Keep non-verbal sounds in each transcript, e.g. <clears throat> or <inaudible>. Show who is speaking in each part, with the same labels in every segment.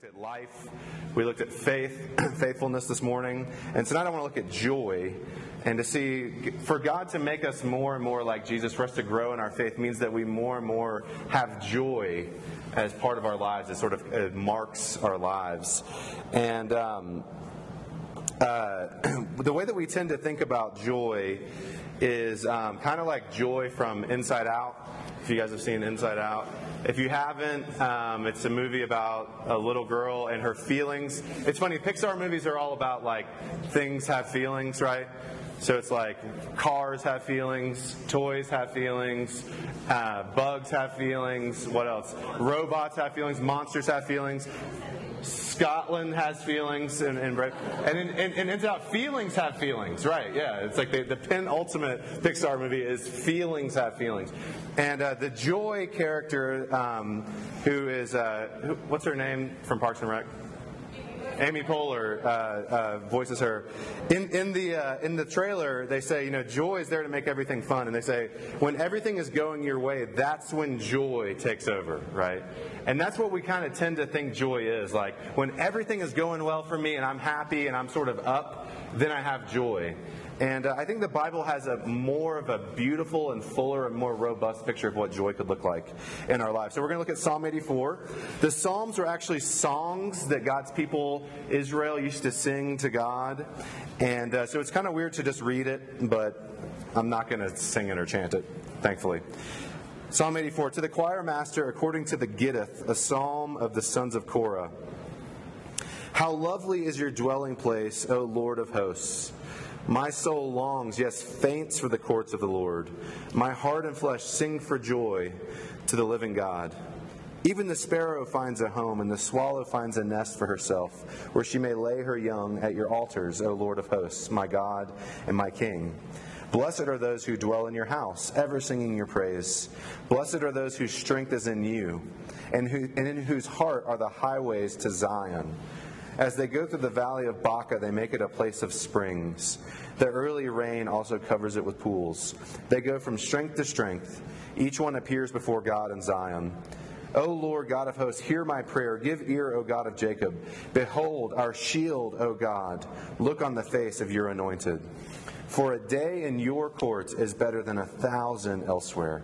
Speaker 1: looked at life, we looked at faith, <clears throat> faithfulness this morning, and tonight I want to look at joy and to see for God to make us more and more like Jesus, for us to grow in our faith means that we more and more have joy as part of our lives. It sort of it marks our lives, and. Um, uh, <clears throat> the way that we tend to think about joy is um, kind of like joy from Inside Out. If you guys have seen Inside Out, if you haven't, um, it's a movie about a little girl and her feelings. It's funny, Pixar movies are all about like things have feelings, right? So it's like cars have feelings, toys have feelings, uh, bugs have feelings, what else? Robots have feelings, monsters have feelings. Scotland has feelings, and and and, and, and ends out feelings have feelings, right? Yeah, it's like the, the penultimate Pixar movie is feelings have feelings, and uh, the joy character, um, who is uh, who, what's her name from Parks and Rec? Amy Poehler uh, uh, voices her. In, in, the, uh, in the trailer, they say, you know, joy is there to make everything fun. And they say, when everything is going your way, that's when joy takes over, right? And that's what we kind of tend to think joy is. Like, when everything is going well for me and I'm happy and I'm sort of up, then I have joy. And uh, I think the Bible has a more of a beautiful and fuller and more robust picture of what joy could look like in our lives. So we're going to look at Psalm 84. The Psalms are actually songs that God's people, Israel, used to sing to God. And uh, so it's kind of weird to just read it, but I'm not going to sing it or chant it, thankfully. Psalm 84 To the choir master, according to the Gittith, a psalm of the sons of Korah. How lovely is your dwelling place, O Lord of hosts! My soul longs, yes, faints for the courts of the Lord. My heart and flesh sing for joy to the living God. Even the sparrow finds a home, and the swallow finds a nest for herself, where she may lay her young at your altars, O Lord of hosts, my God and my King. Blessed are those who dwell in your house, ever singing your praise. Blessed are those whose strength is in you, and, who, and in whose heart are the highways to Zion. As they go through the valley of Baca, they make it a place of springs. The early rain also covers it with pools. They go from strength to strength. Each one appears before God in Zion. O Lord God of hosts, hear my prayer. Give ear, O God of Jacob. Behold, our shield, O God. Look on the face of your anointed. For a day in your courts is better than a thousand elsewhere.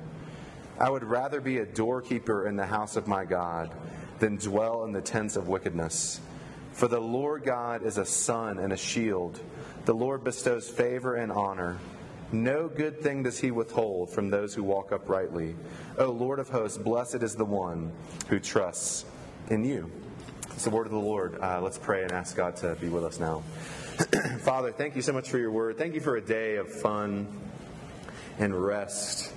Speaker 1: I would rather be a doorkeeper in the house of my God than dwell in the tents of wickedness. For the Lord God is a sun and a shield. The Lord bestows favor and honor. No good thing does he withhold from those who walk uprightly. O Lord of hosts, blessed is the one who trusts in you. It's the word of the Lord. Uh, let's pray and ask God to be with us now. <clears throat> Father, thank you so much for your word. Thank you for a day of fun and rest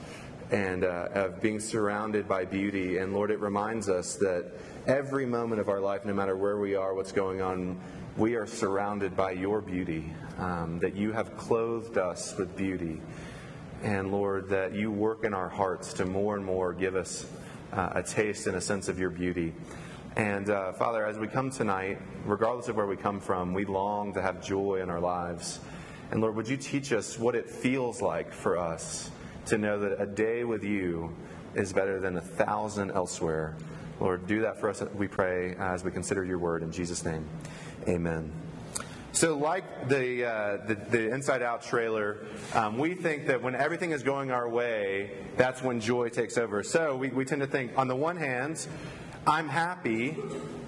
Speaker 1: and uh, of being surrounded by beauty. And Lord, it reminds us that every moment of our life, no matter where we are, what's going on, we are surrounded by your beauty, um, that you have clothed us with beauty. And Lord, that you work in our hearts to more and more give us uh, a taste and a sense of your beauty. And uh, Father, as we come tonight, regardless of where we come from, we long to have joy in our lives. And Lord, would you teach us what it feels like for us to know that a day with you is better than a thousand elsewhere? Lord, do that for us, we pray, as we consider your word. In Jesus' name, amen. So, like the, uh, the, the, Inside Out trailer, um, we think that when everything is going our way, that's when joy takes over. So, we, we tend to think, on the one hand, I'm happy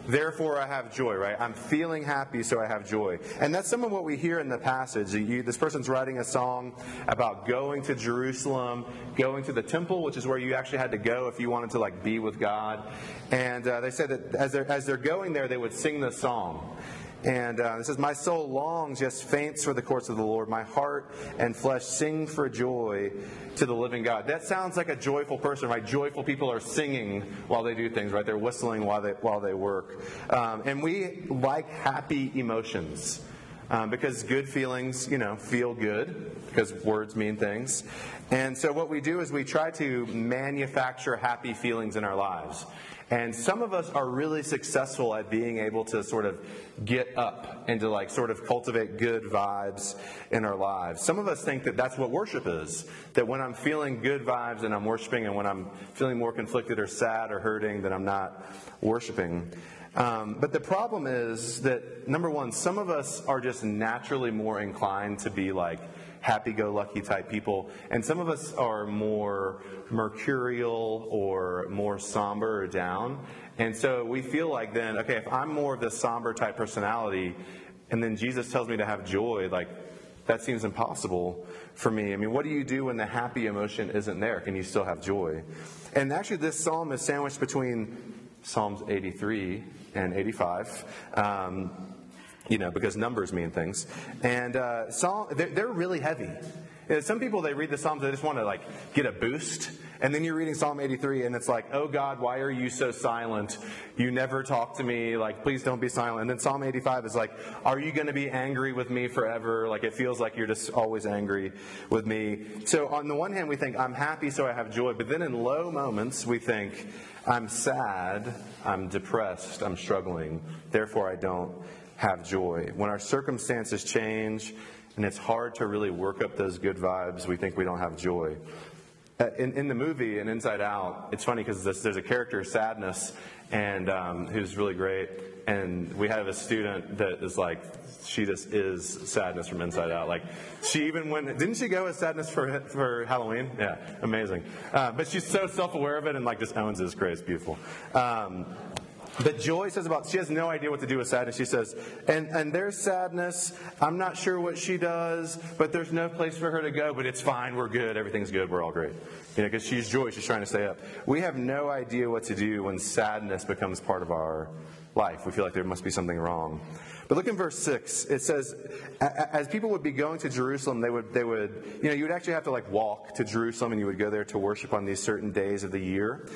Speaker 1: Therefore, I have joy, right? I'm feeling happy, so I have joy. And that's some of what we hear in the passage. You, this person's writing a song about going to Jerusalem, going to the temple, which is where you actually had to go if you wanted to like be with God. And uh, they said that as they're, as they're going there, they would sing this song. And uh, it says, My soul longs, yes, faints for the courts of the Lord. My heart and flesh sing for joy to the living God. That sounds like a joyful person, right? Joyful people are singing while they do things, right? They're whistling while they, while they work. Um, and we like happy emotions. Um, because good feelings, you know, feel good, because words mean things. And so what we do is we try to manufacture happy feelings in our lives. And some of us are really successful at being able to sort of get up and to like sort of cultivate good vibes in our lives. Some of us think that that's what worship is. That when I'm feeling good vibes and I'm worshiping, and when I'm feeling more conflicted or sad or hurting, that I'm not worshiping. Um, but the problem is that, number one, some of us are just naturally more inclined to be like happy go lucky type people, and some of us are more mercurial or more somber or down. And so we feel like then, okay, if I'm more of the somber type personality, and then Jesus tells me to have joy, like that seems impossible for me. I mean, what do you do when the happy emotion isn't there? Can you still have joy? And actually, this psalm is sandwiched between Psalms 83 and 85. Um, you know, because numbers mean things. And uh, Psalm, they're, they're really heavy. some people, they read the Psalms, they just want to like get a boost. And then you're reading Psalm 83 and it's like, oh God, why are you so silent? You never talk to me. Like, please don't be silent. And then Psalm 85 is like, are you going to be angry with me forever? Like, it feels like you're just always angry with me. So on the one hand, we think, I'm happy, so I have joy. But then in low moments, we think, I'm sad, I'm depressed, I'm struggling, therefore I don't have joy. When our circumstances change and it's hard to really work up those good vibes, we think we don't have joy. Uh, in, in the movie, and Inside Out, it's funny because there's a character, Sadness, and um, who's really great. And we have a student that is like, she just is sadness from inside out. Like, she even went, didn't she go as sadness for for Halloween? Yeah, amazing. Uh, but she's so self aware of it and like just owns it. It's great. It's beautiful. Um, but Joy says about, she has no idea what to do with sadness. She says, and, and there's sadness. I'm not sure what she does, but there's no place for her to go, but it's fine. We're good. Everything's good. We're all great. You know, because she's Joy. She's trying to stay up. We have no idea what to do when sadness becomes part of our life. We feel like there must be something wrong. But look in verse 6. It says, as people would be going to Jerusalem, they would, they would, you know, you would actually have to like walk to Jerusalem and you would go there to worship on these certain days of the year.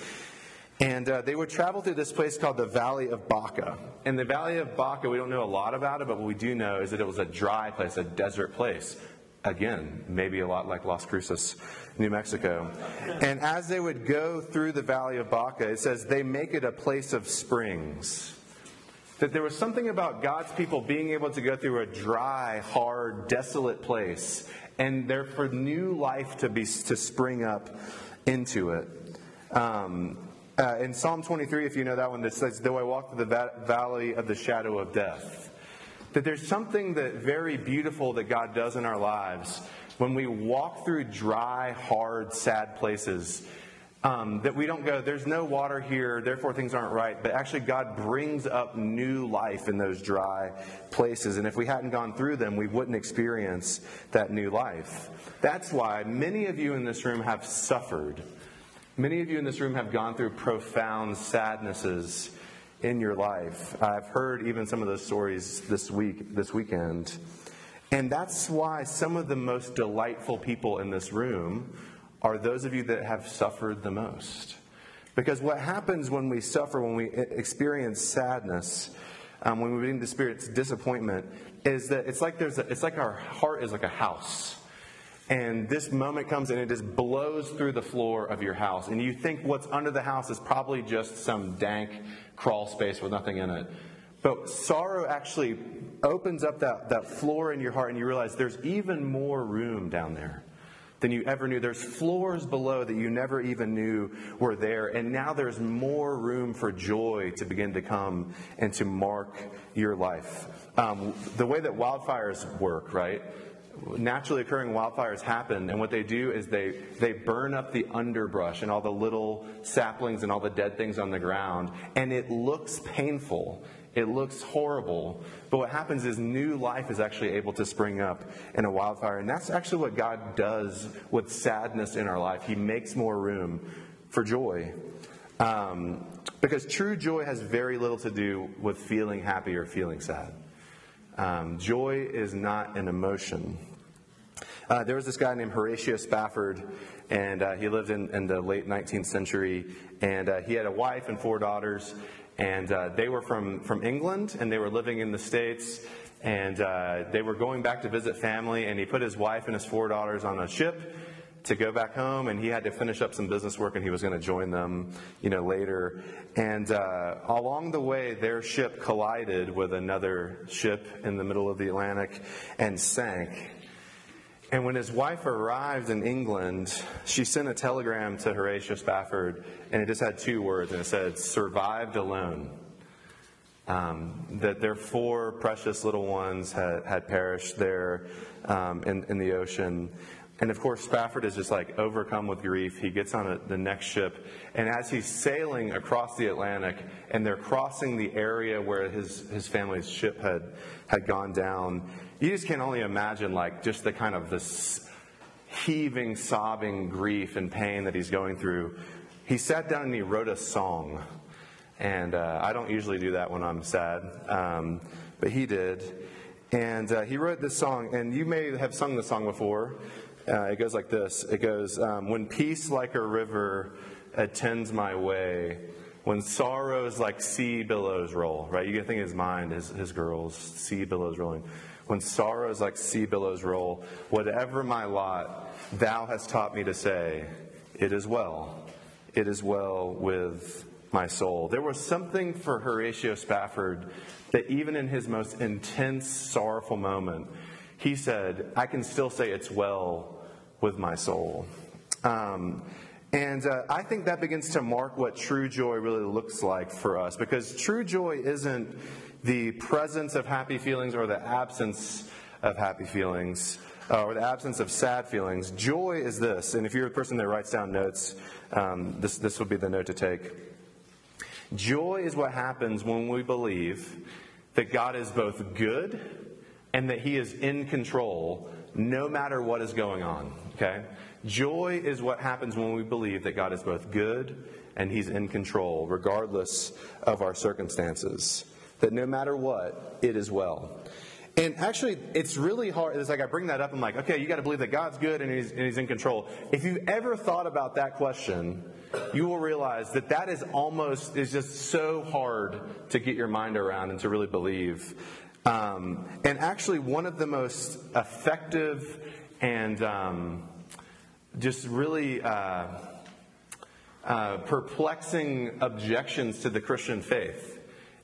Speaker 1: And uh, they would travel through this place called the Valley of Baca. And the Valley of Baca, we don't know a lot about it, but what we do know is that it was a dry place, a desert place. Again, maybe a lot like Las Cruces, New Mexico. And as they would go through the Valley of Baca, it says they make it a place of springs. That there was something about God's people being able to go through a dry, hard, desolate place, and there for new life to be to spring up into it. Um, uh, in Psalm 23, if you know that one, that says, Though I walk through the va- valley of the shadow of death. That there's something that very beautiful that God does in our lives when we walk through dry, hard, sad places. Um, that we don't go, there's no water here, therefore things aren't right. But actually, God brings up new life in those dry places. And if we hadn't gone through them, we wouldn't experience that new life. That's why many of you in this room have suffered Many of you in this room have gone through profound sadnesses in your life. I've heard even some of those stories this week, this weekend. And that's why some of the most delightful people in this room are those of you that have suffered the most. Because what happens when we suffer, when we experience sadness, um, when we begin to experience disappointment, is that it's like there's a, it's like our heart is like a house and this moment comes and it just blows through the floor of your house. And you think what's under the house is probably just some dank crawl space with nothing in it. But sorrow actually opens up that, that floor in your heart, and you realize there's even more room down there than you ever knew. There's floors below that you never even knew were there. And now there's more room for joy to begin to come and to mark your life. Um, the way that wildfires work, right? Naturally occurring wildfires happen, and what they do is they, they burn up the underbrush and all the little saplings and all the dead things on the ground, and it looks painful. It looks horrible, but what happens is new life is actually able to spring up in a wildfire. And that's actually what God does with sadness in our life. He makes more room for joy. Um, because true joy has very little to do with feeling happy or feeling sad. Um, joy is not an emotion. Uh, there was this guy named Horatio Spafford, and uh, he lived in, in, the late 19th century, and uh, he had a wife and four daughters, and uh, they were from, from England, and they were living in the States, and uh, they were going back to visit family, and he put his wife and his four daughters on a ship to go back home, and he had to finish up some business work, and he was going to join them, you know, later. And uh, along the way, their ship collided with another ship in the middle of the Atlantic and sank. And when his wife arrived in England, she sent a telegram to Horatio Spafford, and it just had two words, and it said, survived alone. Um, that their four precious little ones had, had perished there um, in, in the ocean. And of course, Spafford is just like overcome with grief. He gets on a, the next ship, and as he's sailing across the Atlantic, and they're crossing the area where his, his family's ship had, had gone down, you just can only imagine like just the kind of this heaving, sobbing grief and pain that he's going through. He sat down and he wrote a song. And uh, I don't usually do that when I'm sad, um, but he did. And uh, he wrote this song, and you may have sung the song before. Uh, it goes like this It goes, um, When peace like a river attends my way, when sorrows like sea billows roll, right? You can think in his mind, his, his girls, sea billows rolling. When sorrows like sea billows roll, whatever my lot, thou hast taught me to say, It is well. It is well with my soul. There was something for Horatio Spafford that even in his most intense, sorrowful moment, he said, I can still say it's well with my soul. Um, and uh, I think that begins to mark what true joy really looks like for us because true joy isn't the presence of happy feelings or the absence of happy feelings. Uh, or the absence of sad feelings. Joy is this, and if you're a person that writes down notes, um, this, this would be the note to take. Joy is what happens when we believe that God is both good and that He is in control no matter what is going on. Okay? Joy is what happens when we believe that God is both good and He's in control, regardless of our circumstances. That no matter what, it is well. And actually, it's really hard. It's like I bring that up. I'm like, okay, you got to believe that God's good and he's, and he's in control. If you ever thought about that question, you will realize that that is almost is just so hard to get your mind around and to really believe. Um, and actually, one of the most effective and um, just really uh, uh, perplexing objections to the Christian faith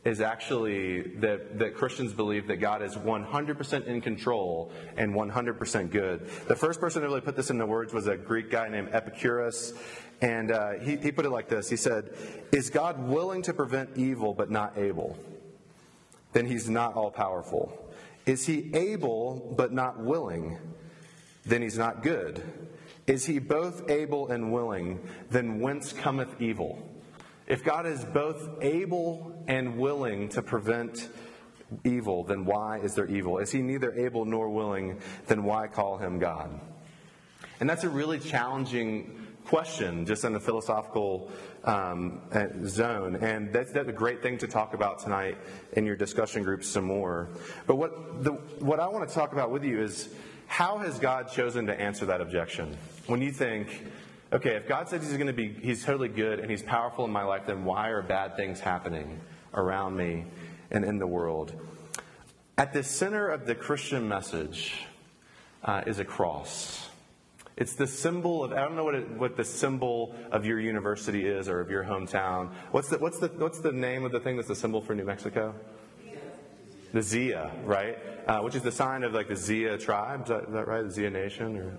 Speaker 1: is actually that, that Christians believe that God is 100% in control and 100% good. The first person to really put this into words was a Greek guy named Epicurus. And uh, he, he put it like this He said, Is God willing to prevent evil but not able? Then he's not all powerful. Is he able but not willing? Then he's not good. Is he both able and willing? Then whence cometh evil? If God is both able and willing to prevent evil, then why is there evil? Is he neither able nor willing, then why call him God? And that's a really challenging question just in the philosophical um, uh, zone. And that's, that's, a great thing to talk about tonight in your discussion groups some more. But what, the, what I want to talk about with you is how has God chosen to answer that objection? When you think, okay, if God says he's going to be, he's totally good and he's powerful in my life, then why are bad things happening around me and in the world? At the center of the Christian message uh, is a cross. It's the symbol of, I don't know what, it, what the symbol of your university is or of your hometown. What's the, what's, the, what's the name of the thing that's the symbol for New Mexico? The Zia, right? Uh, which is the sign of like the Zia tribe. Is that, is that right? The Zia Nation? Or?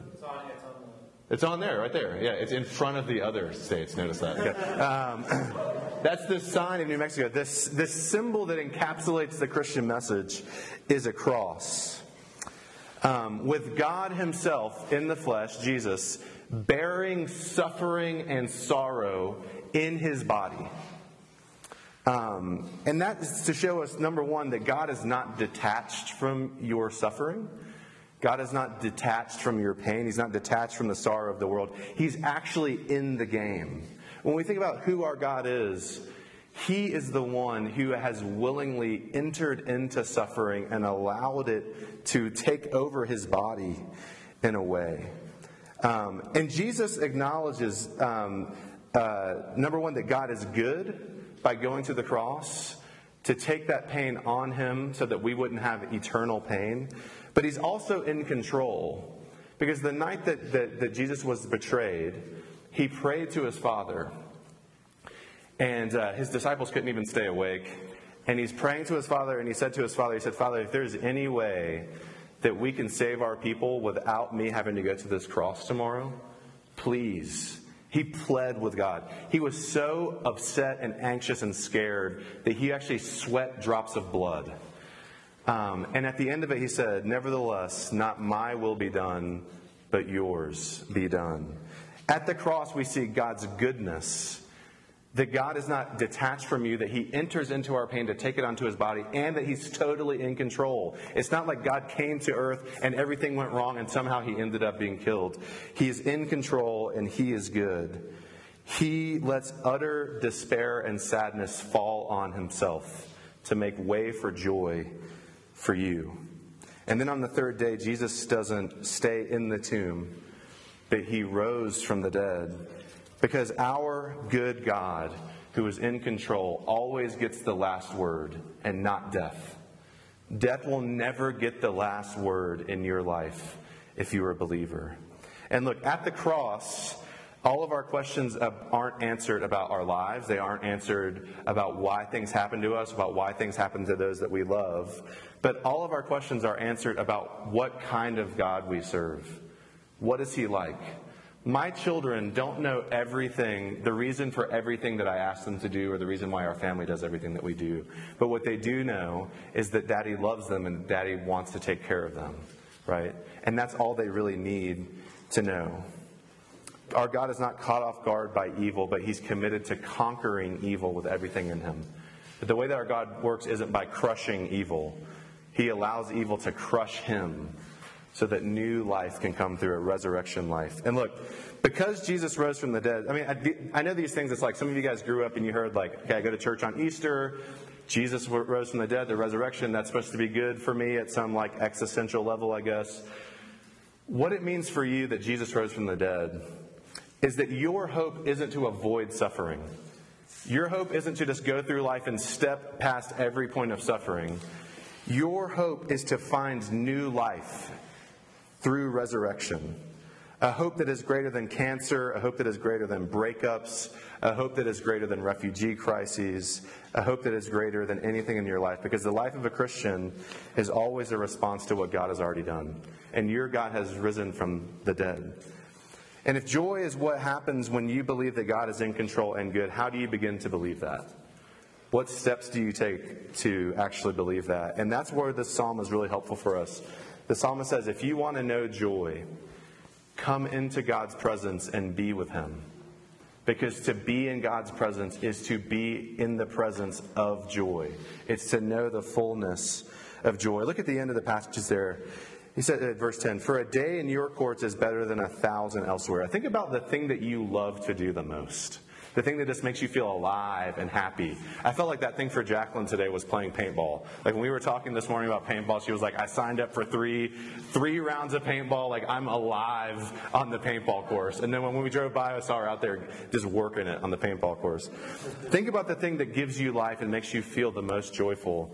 Speaker 1: It's on there, right there. Yeah, it's in front of the other states. Notice that. Okay. Um, <coughs> that's the sign of New Mexico. This, this symbol that encapsulates the Christian message is a cross. Um, with God Himself in the flesh, Jesus, bearing suffering and sorrow in His body. Um, and that is to show us, number one, that God is not detached from your suffering. God is not detached from your pain. He's not detached from the sorrow of the world. He's actually in the game. When we think about who our God is, He is the one who has willingly entered into suffering and allowed it to take over His body in a way. Um, and Jesus acknowledges, um, uh, number one, that God is good by going to the cross to take that pain on Him so that we wouldn't have eternal pain. But he's also in control. Because the night that, that, that Jesus was betrayed, he prayed to his Father. And uh, his disciples couldn't even stay awake. And he's praying to his Father, and he said to his Father, He said, Father, if there's any way that we can save our people without me having to go to this cross tomorrow, please He pled with God. He was so upset and anxious and scared that he actually sweat drops of blood. Um, and at the end of it, he said, Nevertheless, not my will be done, but yours be done. At the cross, we see God's goodness. That God is not detached from you, that He enters into our pain to take it onto His body, and that He's totally in control. It's not like God came to earth and everything went wrong and somehow He ended up being killed. He is in control and He is good. He lets utter despair and sadness fall on Himself to make way for joy for you. And then on the third day, Jesus doesn't stay in the tomb, but he rose from the dead. Because our good God, who is in control, always gets the last word and not death. Death will never get the last word in your life if you're a believer. And look, at the cross, all of our questions aren't answered about our lives. They aren't answered about why things happen to us, about why things happen to those that we love. But all of our questions are answered about what kind of God we serve. What is He like? My children don't know everything, the reason for everything that I ask them to do, or the reason why our family does everything that we do. But what they do know is that daddy loves them and daddy wants to take care of them, right? And that's all they really need to know. Our God is not caught off guard by evil, but He's committed to conquering evil with everything in Him. But the way that our God works isn't by crushing evil, He allows evil to crush Him so that new life can come through a resurrection life. And look, because Jesus rose from the dead, I mean, I, I know these things, it's like some of you guys grew up and you heard, like, okay, I go to church on Easter. Jesus rose from the dead, the resurrection, that's supposed to be good for me at some like existential level, I guess. What it means for you that Jesus rose from the dead is that your hope isn't to avoid suffering. Your hope isn't to just go through life and step past every point of suffering. Your hope is to find new life through resurrection. A hope that is greater than cancer, a hope that is greater than breakups, a hope that is greater than refugee crises, a hope that is greater than anything in your life. Because the life of a Christian is always a response to what God has already done. And your God has risen from the dead. And if joy is what happens when you believe that God is in control and good, how do you begin to believe that? What steps do you take to actually believe that? And that's where this psalm is really helpful for us. The psalmist says, if you want to know joy, come into God's presence and be with Him. Because to be in God's presence is to be in the presence of joy, it's to know the fullness of joy. Look at the end of the passages there. He said at verse 10, For a day in your courts is better than a thousand elsewhere. Think about the thing that you love to do the most. The thing that just makes you feel alive and happy. I felt like that thing for Jacqueline today was playing paintball. Like when we were talking this morning about paintball, she was like, I signed up for three three rounds of paintball. Like I'm alive on the paintball course. And then when we drove by, I saw her out there just working it on the paintball course. Think about the thing that gives you life and makes you feel the most joyful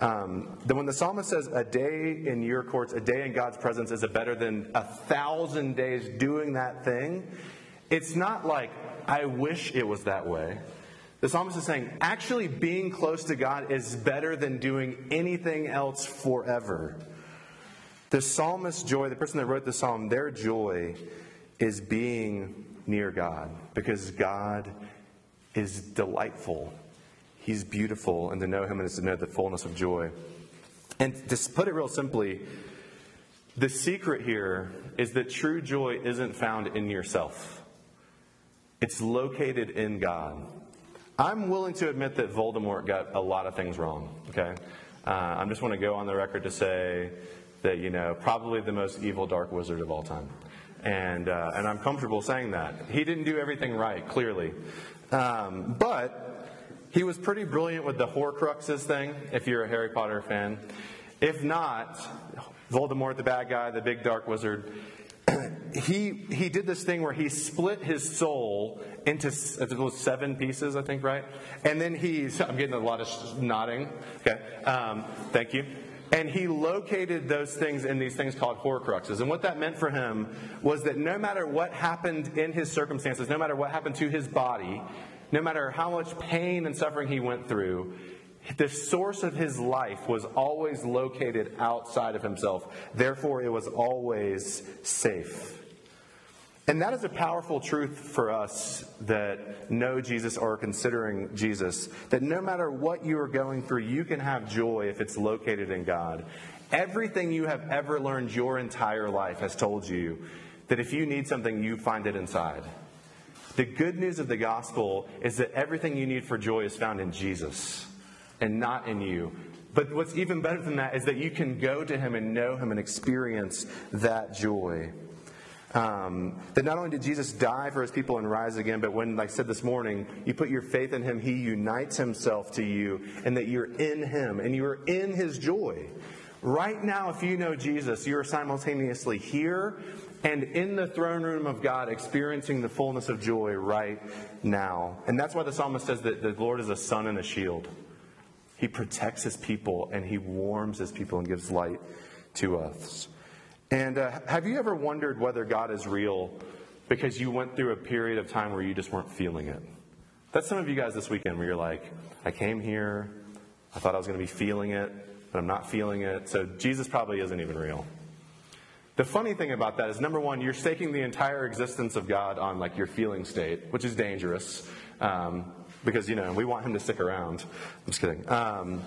Speaker 1: um, then when the psalmist says a day in your courts, a day in God's presence is a better than a thousand days doing that thing, it's not like, I wish it was that way. The psalmist is saying, actually being close to God is better than doing anything else forever. The psalmist's joy, the person that wrote the psalm, their joy is being near God because God is delightful He's beautiful, and to know Him is to know the fullness of joy. And to put it real simply, the secret here is that true joy isn't found in yourself, it's located in God. I'm willing to admit that Voldemort got a lot of things wrong, okay? Uh, I just want to go on the record to say that, you know, probably the most evil dark wizard of all time. And, uh, and I'm comfortable saying that. He didn't do everything right, clearly. Um, but he was pretty brilliant with the Horcruxes thing, if you're a Harry Potter fan. If not, Voldemort, the bad guy, the big dark wizard, he he did this thing where he split his soul into seven pieces, I think, right? And then he's I'm getting a lot of nodding. Okay, um, thank you. And he located those things in these things called Horcruxes. And what that meant for him was that no matter what happened in his circumstances, no matter what happened to his body, no matter how much pain and suffering he went through, the source of his life was always located outside of himself. Therefore, it was always safe. And that is a powerful truth for us that know Jesus or are considering Jesus. That no matter what you are going through, you can have joy if it's located in God. Everything you have ever learned your entire life has told you that if you need something, you find it inside. The good news of the gospel is that everything you need for joy is found in Jesus and not in you. But what's even better than that is that you can go to him and know him and experience that joy. Um, that not only did Jesus die for his people and rise again, but when, like I said this morning, you put your faith in him, he unites himself to you, and that you're in him and you are in his joy. Right now, if you know Jesus, you're simultaneously here and in the throne room of God, experiencing the fullness of joy right now. And that's why the psalmist says that the Lord is a sun and a shield. He protects his people and he warms his people and gives light to us. And uh, have you ever wondered whether God is real because you went through a period of time where you just weren't feeling it? That's some of you guys this weekend where you're like, I came here, I thought I was going to be feeling it, but I'm not feeling it. So Jesus probably isn't even real. The funny thing about that is, number one, you're staking the entire existence of God on like your feeling state, which is dangerous. Um, because you know we want him to stick around. I'm just kidding. Um,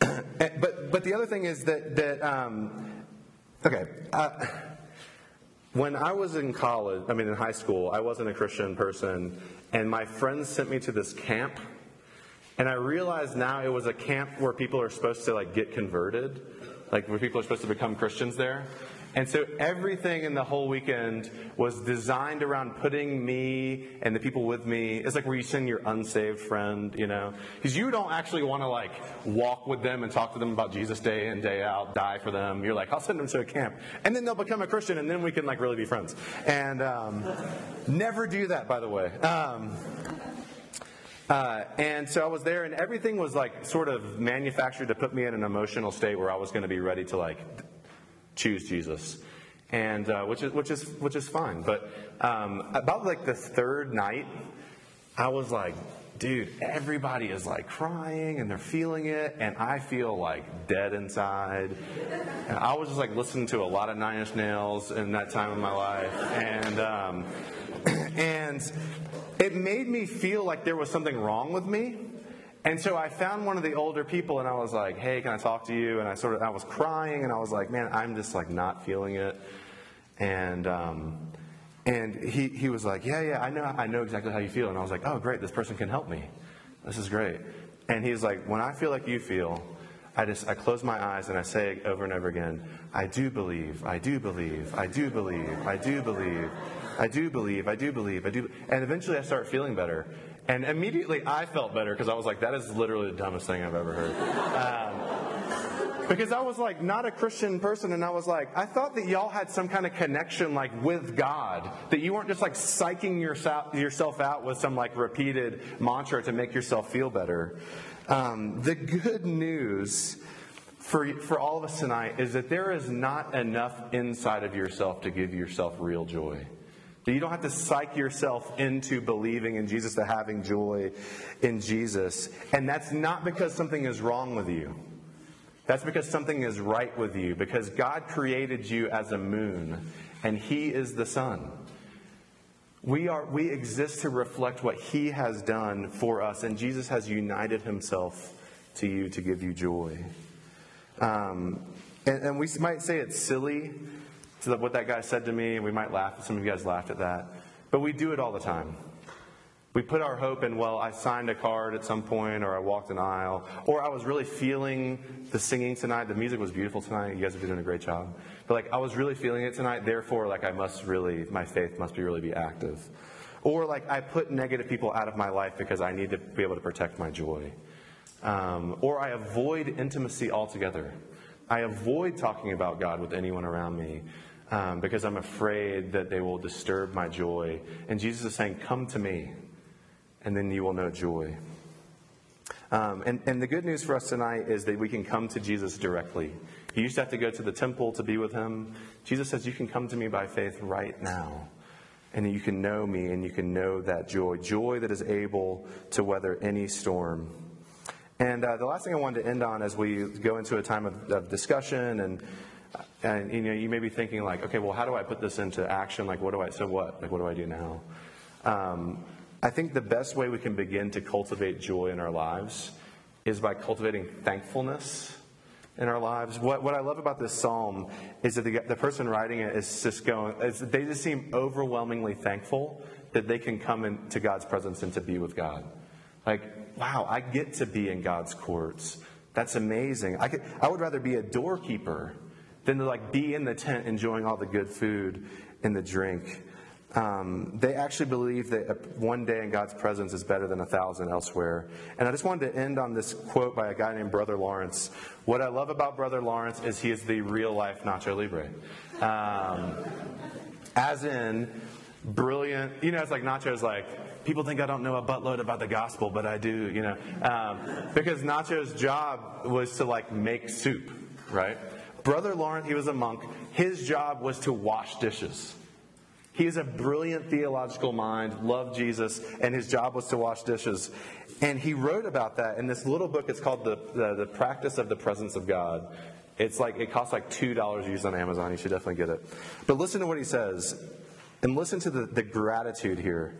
Speaker 1: <coughs> but but the other thing is that that um, okay. Uh, when I was in college, I mean in high school, I wasn't a Christian person, and my friends sent me to this camp, and I realized now it was a camp where people are supposed to like get converted, like where people are supposed to become Christians there. And so everything in the whole weekend was designed around putting me and the people with me. It's like where you send your unsaved friend, you know, because you don't actually want to like walk with them and talk to them about Jesus day in day out, die for them. You're like, I'll send them to a camp, and then they'll become a Christian, and then we can like really be friends. And um, never do that, by the way. Um, uh, and so I was there, and everything was like sort of manufactured to put me in an emotional state where I was going to be ready to like choose Jesus, and uh, which is which is which is fine. But um, about like the third night, I was like, dude, everybody is like crying and they're feeling it, and I feel like dead inside. And I was just like listening to a lot of Nine Inch Nails in that time of my life, and um, <clears throat> and it made me feel like there was something wrong with me. And so I found one of the older people and I was like, hey, can I talk to you? And I sort of, I was crying and I was like, man, I'm just like not feeling it. And, um, and he, he was like, yeah, yeah, I know, I know exactly how you feel. And I was like, oh, great, this person can help me. This is great. And he's like, when I feel like you feel, I just, I close my eyes and I say over and over again, I do believe, I do believe, I do believe, I do believe, I do believe, I do believe, I do. And eventually I start feeling better. And immediately I felt better because I was like, that is literally the dumbest thing I've ever heard. Um, because I was like not a Christian person, and I was like, I thought that y'all had some kind of connection like with God, that you weren't just like psyching yourself, yourself out with some like repeated mantra to make yourself feel better. Um, the good news for, for all of us tonight is that there is not enough inside of yourself to give yourself real joy. That you don't have to psych yourself into believing in Jesus, to having joy in Jesus. And that's not because something is wrong with you. That's because something is right with you, because God created you as a moon, and He is the sun. We, are, we exist to reflect what He has done for us, and Jesus has united Himself to you to give you joy. Um, and, and we might say it's silly to what that guy said to me, we might laugh. Some of you guys laughed at that. But we do it all the time. We put our hope in, well, I signed a card at some point, or I walked an aisle, or I was really feeling the singing tonight. The music was beautiful tonight. You guys are doing a great job. But like, I was really feeling it tonight, therefore, like, I must really, my faith must be really be active. Or like, I put negative people out of my life because I need to be able to protect my joy. Um, or I avoid intimacy altogether. I avoid talking about God with anyone around me um, because I'm afraid that they will disturb my joy. And Jesus is saying, Come to me, and then you will know joy. Um, and, and the good news for us tonight is that we can come to Jesus directly. You used to have to go to the temple to be with him. Jesus says, You can come to me by faith right now. And you can know me and you can know that joy. Joy that is able to weather any storm. And uh, the last thing I wanted to end on as we go into a time of, of discussion and and you know, you may be thinking like, okay, well, how do I put this into action? Like, what do I? So what? Like, what do I do now? Um, I think the best way we can begin to cultivate joy in our lives is by cultivating thankfulness in our lives. What, what I love about this psalm is that the, the person writing it is just going, they just seem overwhelmingly thankful that they can come into God's presence and to be with God. Like, wow, I get to be in God's courts. That's amazing. I, could, I would rather be a doorkeeper than to like be in the tent enjoying all the good food and the drink. Um, they actually believe that one day in God's presence is better than a thousand elsewhere. And I just wanted to end on this quote by a guy named Brother Lawrence. What I love about Brother Lawrence is he is the real life Nacho Libre. Um, as in, brilliant. You know, it's like Nacho's like, people think I don't know a buttload about the gospel, but I do, you know. Um, because Nacho's job was to like make soup, right? Brother Lawrence, he was a monk. His job was to wash dishes. He is a brilliant theological mind, loved Jesus, and his job was to wash dishes. And he wrote about that in this little book. It's called The, the, the Practice of the Presence of God. It's like, it costs like $2 used on Amazon. You should definitely get it. But listen to what he says, and listen to the, the gratitude here.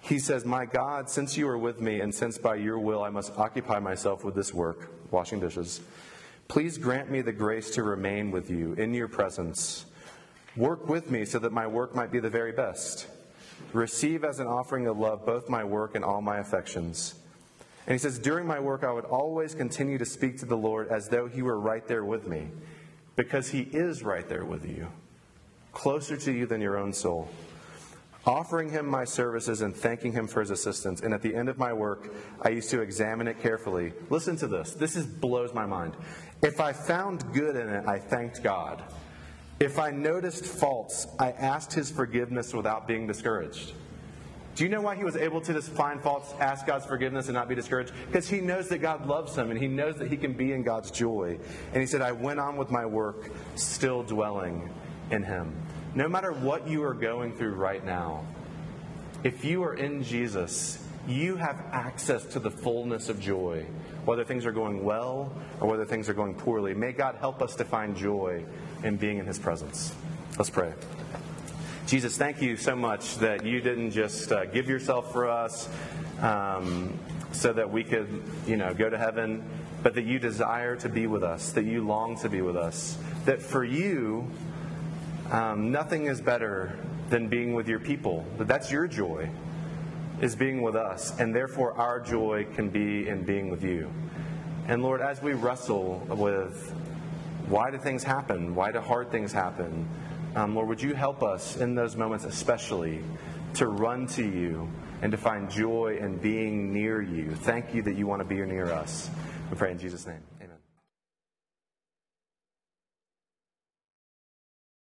Speaker 1: He says, My God, since you are with me, and since by your will I must occupy myself with this work, washing dishes, please grant me the grace to remain with you in your presence Work with me so that my work might be the very best. Receive as an offering of love both my work and all my affections. And he says, During my work, I would always continue to speak to the Lord as though he were right there with me, because he is right there with you, closer to you than your own soul. Offering him my services and thanking him for his assistance. And at the end of my work, I used to examine it carefully. Listen to this. This is, blows my mind. If I found good in it, I thanked God. If I noticed faults, I asked his forgiveness without being discouraged. Do you know why he was able to just find faults, ask God's forgiveness, and not be discouraged? Because he knows that God loves him and he knows that he can be in God's joy. And he said, I went on with my work, still dwelling in him. No matter what you are going through right now, if you are in Jesus, you have access to the fullness of joy, whether things are going well or whether things are going poorly. May God help us to find joy in being in His presence. Let's pray. Jesus, thank you so much that you didn't just uh, give yourself for us um, so that we could, you know, go to heaven, but that you desire to be with us, that you long to be with us, that for you, um, nothing is better than being with your people. That that's your joy, is being with us, and therefore our joy can be in being with you. And Lord, as we wrestle with why do things happen? Why do hard things happen? Um, Lord, would you help us in those moments, especially, to run to you and to find joy in being near you? Thank you that you want to be near us. We pray in Jesus' name.